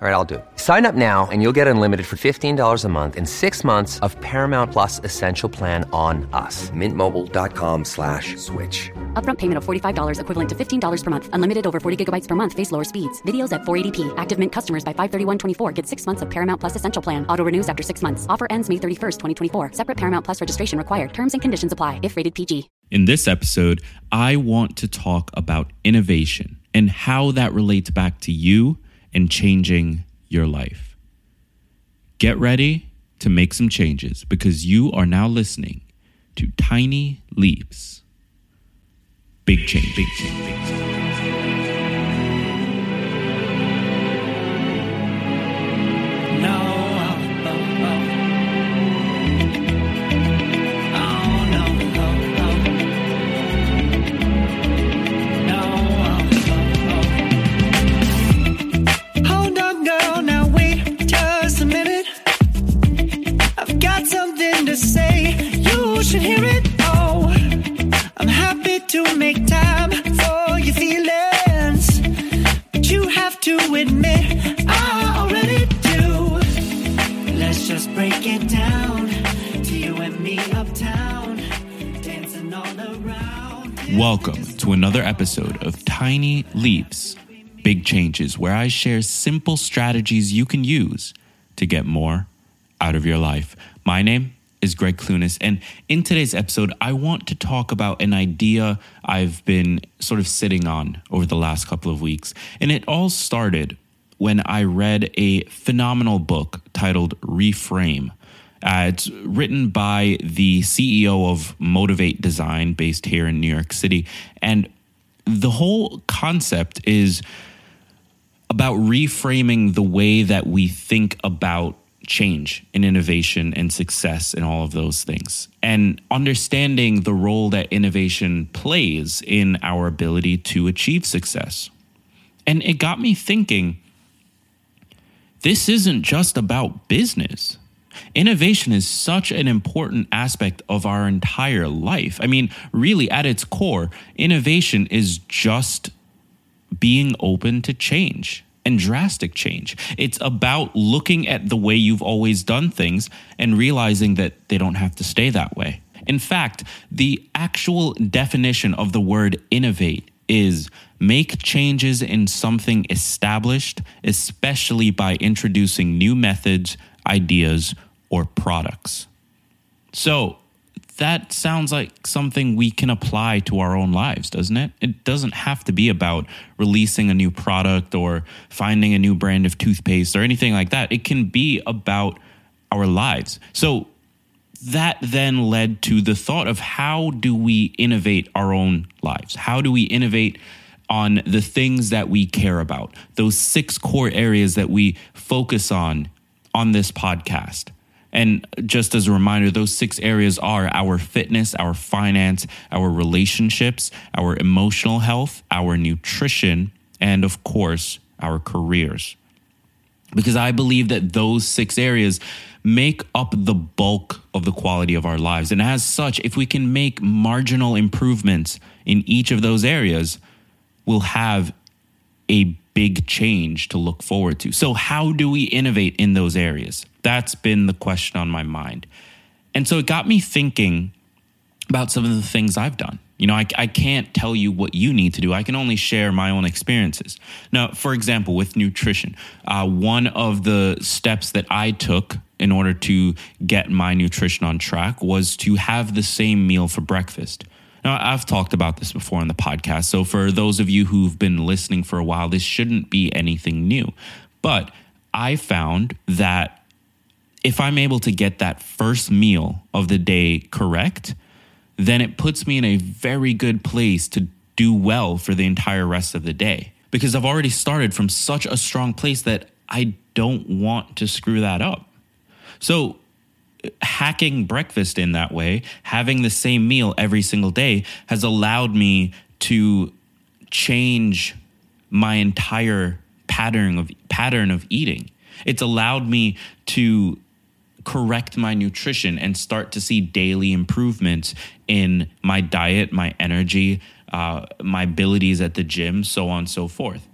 All right, I'll do it. Sign up now and you'll get unlimited for $15 a month in six months of Paramount Plus Essential Plan on us. Mintmobile.com slash switch. Upfront payment of $45 equivalent to $15 per month. Unlimited over 40 gigabytes per month. Face lower speeds. Videos at 480p. Active Mint customers by 531.24 get six months of Paramount Plus Essential Plan. Auto renews after six months. Offer ends May 31st, 2024. Separate Paramount Plus registration required. Terms and conditions apply if rated PG. In this episode, I want to talk about innovation and how that relates back to you and changing your life. Get ready to make some changes because you are now listening to Tiny Leaps. Big change, big change, big change. Just break it down to you and me uptown, dancing all around. Welcome to another episode of Tiny Leaps, Big Changes, where I share simple strategies you can use to get more out of your life. My name is Gregg Clunis, and in today's episode, I want to talk about an idea I've been sort of sitting on over the last couple of weeks. And it all started when I read a phenomenal book titled Reframe. Uh, it's written by the CEO of Motivate Design, based here in New York City. And the whole concept is about reframing the way that we think about change and innovation and success and all of those things, and understanding the role that innovation plays in our ability to achieve success. And it got me thinking this isn't just about business. Innovation is such an important aspect of our entire life. I mean, really, at its core, innovation is just being open to change and drastic change. It's about looking at the way you've always done things and realizing that they don't have to stay that way. In fact, the actual definition of the word innovate is make changes in something established, especially by introducing new methods, ideas, or products. So, that sounds like something we can apply to our own lives, doesn't it? It doesn't have to be about releasing a new product or finding a new brand of toothpaste or anything like that. It can be about our lives. So that then led to the thought of how do we innovate our own lives? How do we innovate on the things that we care about? Those six core areas that we focus on on this podcast. And just as a reminder, those six areas are our fitness, our finance, our relationships, our emotional health, our nutrition, and of course, our careers. Because I believe that those six areas make up the bulk of the quality of our lives. And as such, if we can make marginal improvements in each of those areas, we'll have a big change to look forward to. So, how do we innovate in those areas? That's been the question on my mind. And so it got me thinking about some of the things I've done. You know, I, I can't tell you what you need to do. I can only share my own experiences. Now, for example, with nutrition, uh, one of the steps that I took in order to get my nutrition on track was to have the same meal for breakfast. Now, I've talked about this before on the podcast. So, for those of you who've been listening for a while, this shouldn't be anything new. But I found that if I'm able to get that first meal of the day correct, then it puts me in a very good place to do well for the entire rest of the day because I've already started from such a strong place that I don't want to screw that up. So, hacking breakfast in that way, having the same meal every single day, has allowed me to change my entire pattern of pattern of eating. It's allowed me to correct my nutrition and start to see daily improvements in my diet, my energy, uh, my abilities at the gym, so on and so forth.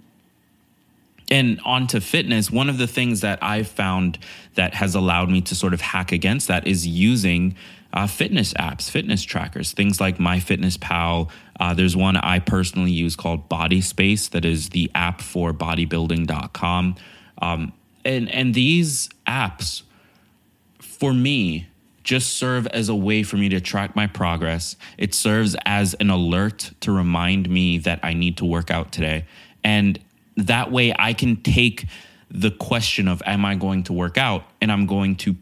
And onto fitness, one of the things that I've found that has allowed me to sort of hack against that is using uh, fitness apps, fitness trackers, things like MyFitnessPal. Uh, there's one I personally use called Body Space, that is the app for bodybuilding.com. Um, and, and these apps, for me, just serve as a way for me to track my progress. It serves as an alert to remind me that I need to work out today. And that way I can take the question of, am I going to work out? And I'm going to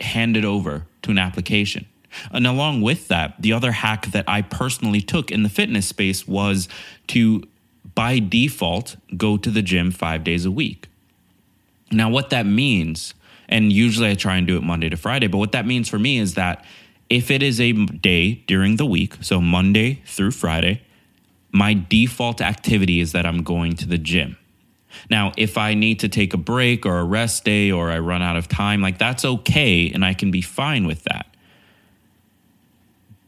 hand it over to an application. And along with that, the other hack that I personally took in the fitness space was to, by default, go to the gym five days a week. Now, what that means, and usually I try and do it Monday to Friday, but what that means for me is that if it is a day during the week, so Monday through Friday, my default activity is that I'm going to the gym. Now, if I need to take a break or a rest day or I run out of time, like that's okay and I can be fine with that.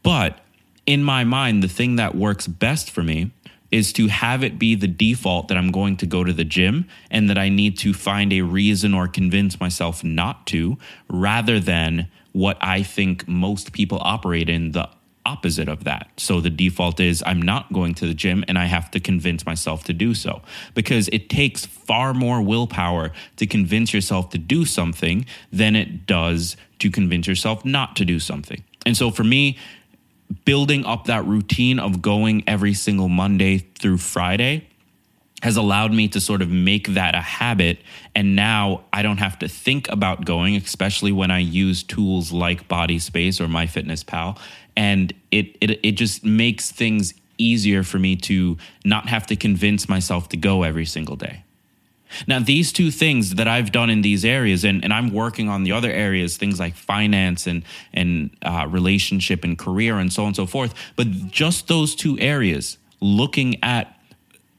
But in my mind, the thing that works best for me is to have it be the default that I'm going to go to the gym and that I need to find a reason or convince myself not to, rather than what I think most people operate in the opposite of that. So the default is I'm not going to the gym and I have to convince myself to do so because it takes far more willpower to convince yourself to do something than it does to convince yourself not to do something. And so for me, building up that routine of going every single Monday through Friday has allowed me to sort of make that a habit. And now I don't have to think about going, especially when I use tools like Body Space or MyFitnessPal. And it, it, it just makes things easier for me to not have to convince myself to go every single day. Now, these two things that I've done in these areas, and, and I'm working on the other areas, things like finance and, and uh, relationship and career and so on and so forth. But just those two areas, looking at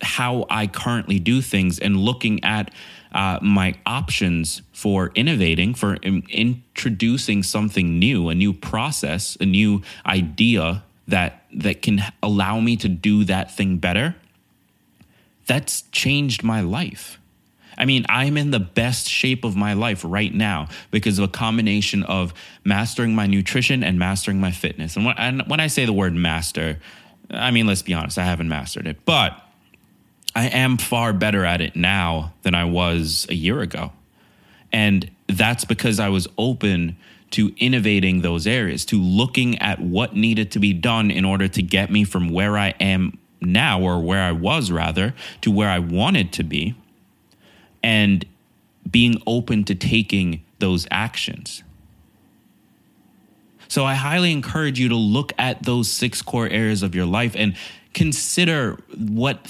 how I currently do things and looking at uh, my options for innovating, for in- introducing something new, a new process, a new idea that that can allow me to do that thing better. That's changed my life. I mean, I'm in the best shape of my life right now because of a combination of mastering my nutrition and mastering my fitness. And when, and when I say the word master, I mean, let's be honest, I haven't mastered it, but I am far better at it now than I was a year ago. And that's because I was open to innovating those areas, to looking at what needed to be done in order to get me from where I am now, or where I was rather, to where I wanted to be, and being open to taking those actions. So I highly encourage you to look at those six core areas of your life and consider what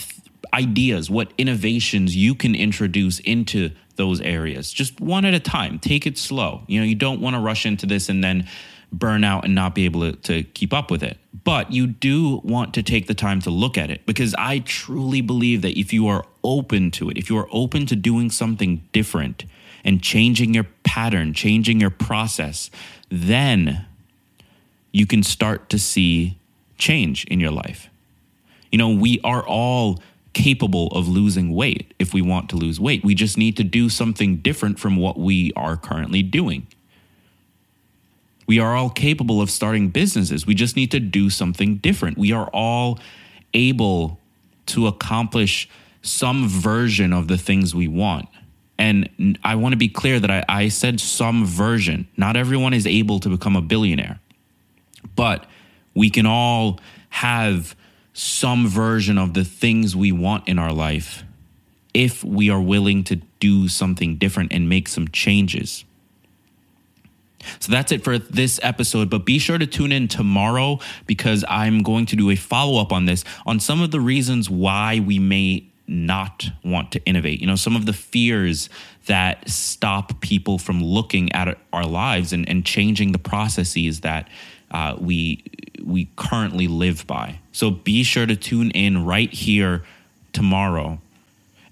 ideas, what innovations you can introduce into those areas, just one at a time. Take it slow. You know, you don't want to rush into this and then burn out and not be able to, to keep up with it. But you do want to take the time to look at it because I truly believe that if you are open to it, if you are open to doing something different and changing your pattern, changing your process, then you can start to see change in your life. You know, we are all capable of losing weight if we want to lose weight. We just need to do something different from what we are currently doing. We are all capable of starting businesses. We just need to do something different. We are all able to accomplish some version of the things we want. And I want to be clear that I, I said some version. Not everyone is able to become a billionaire, but we can all have some version of the things we want in our life if we are willing to do something different and make some changes. So that's it for this episode, but be sure to tune in tomorrow because I'm going to do a follow up on this on some of the reasons why we may not want to innovate. You know, some of the fears that stop people from looking at our lives and, and changing the processes that uh, we we currently live by. So be sure to tune in right here tomorrow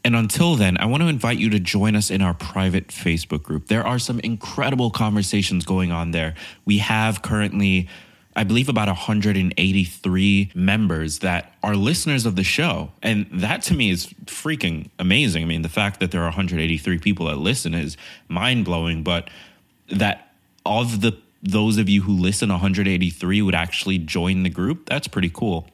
and until then, I want to invite you to join us in our private Facebook group. There are some incredible conversations going on there. We have currently, I believe, about 183 members that are listeners of the show. And that to me is freaking amazing. I mean, the fact that there are 183 people that listen is mind blowing, but that of the those of you who listen 183 would actually join the group. That's pretty cool.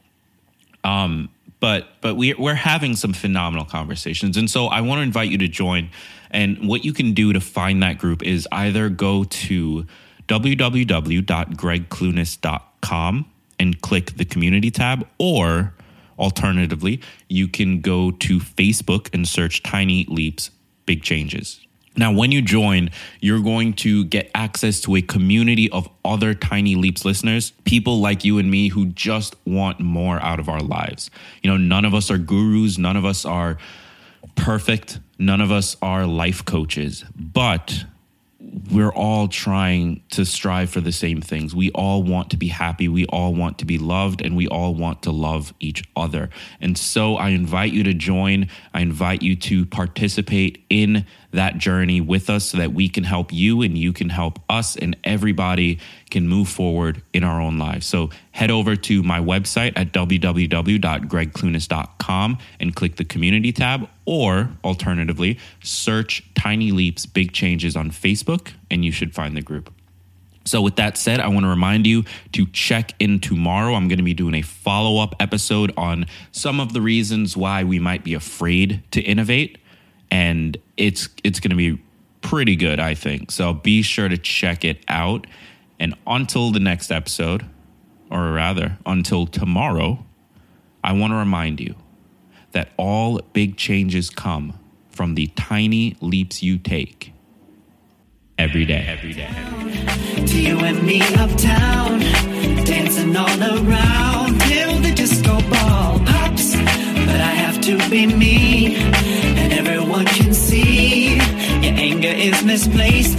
Um, but but we, we're having some phenomenal conversations. And so i want to invite you to join. And what you can do to find that group is either go to www.gregclunis.com and click the community tab or alternatively you can go to facebook and search tiny leaps big changes now, when you join, you're going to get access to a community of other Tiny Leaps listeners, people like you and me who just want more out of our lives. You know, none of us are gurus, none of us are perfect, none of us are life coaches, but we're all trying to strive for the same things. We all want to be happy. We all want to be loved, and we all want to love each other. And so I invite you to join. I invite you to participate in that journey with us so that we can help you and you can help us and everybody can move forward in our own lives. So head over to my website at www.gregclunis.com and click the community tab, or alternatively, search Tiny Leaps Big Changes on Facebook and you should find the group. So, with that said, I want to remind you to check in tomorrow. I'm going to be doing a follow up episode on some of the reasons why we might be afraid to innovate and it's it's going to be pretty good, I think. So be sure to check it out. And until the next episode, or rather, until tomorrow, I want to remind you that all big changes come from the tiny leaps you take every day. Every day. To you and me uptown, dancing all around till the disco ball pops. But I have to be me, and everyone can see your anger is misplaced,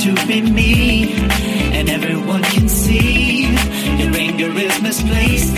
to be me, and everyone can see your anger is misplaced,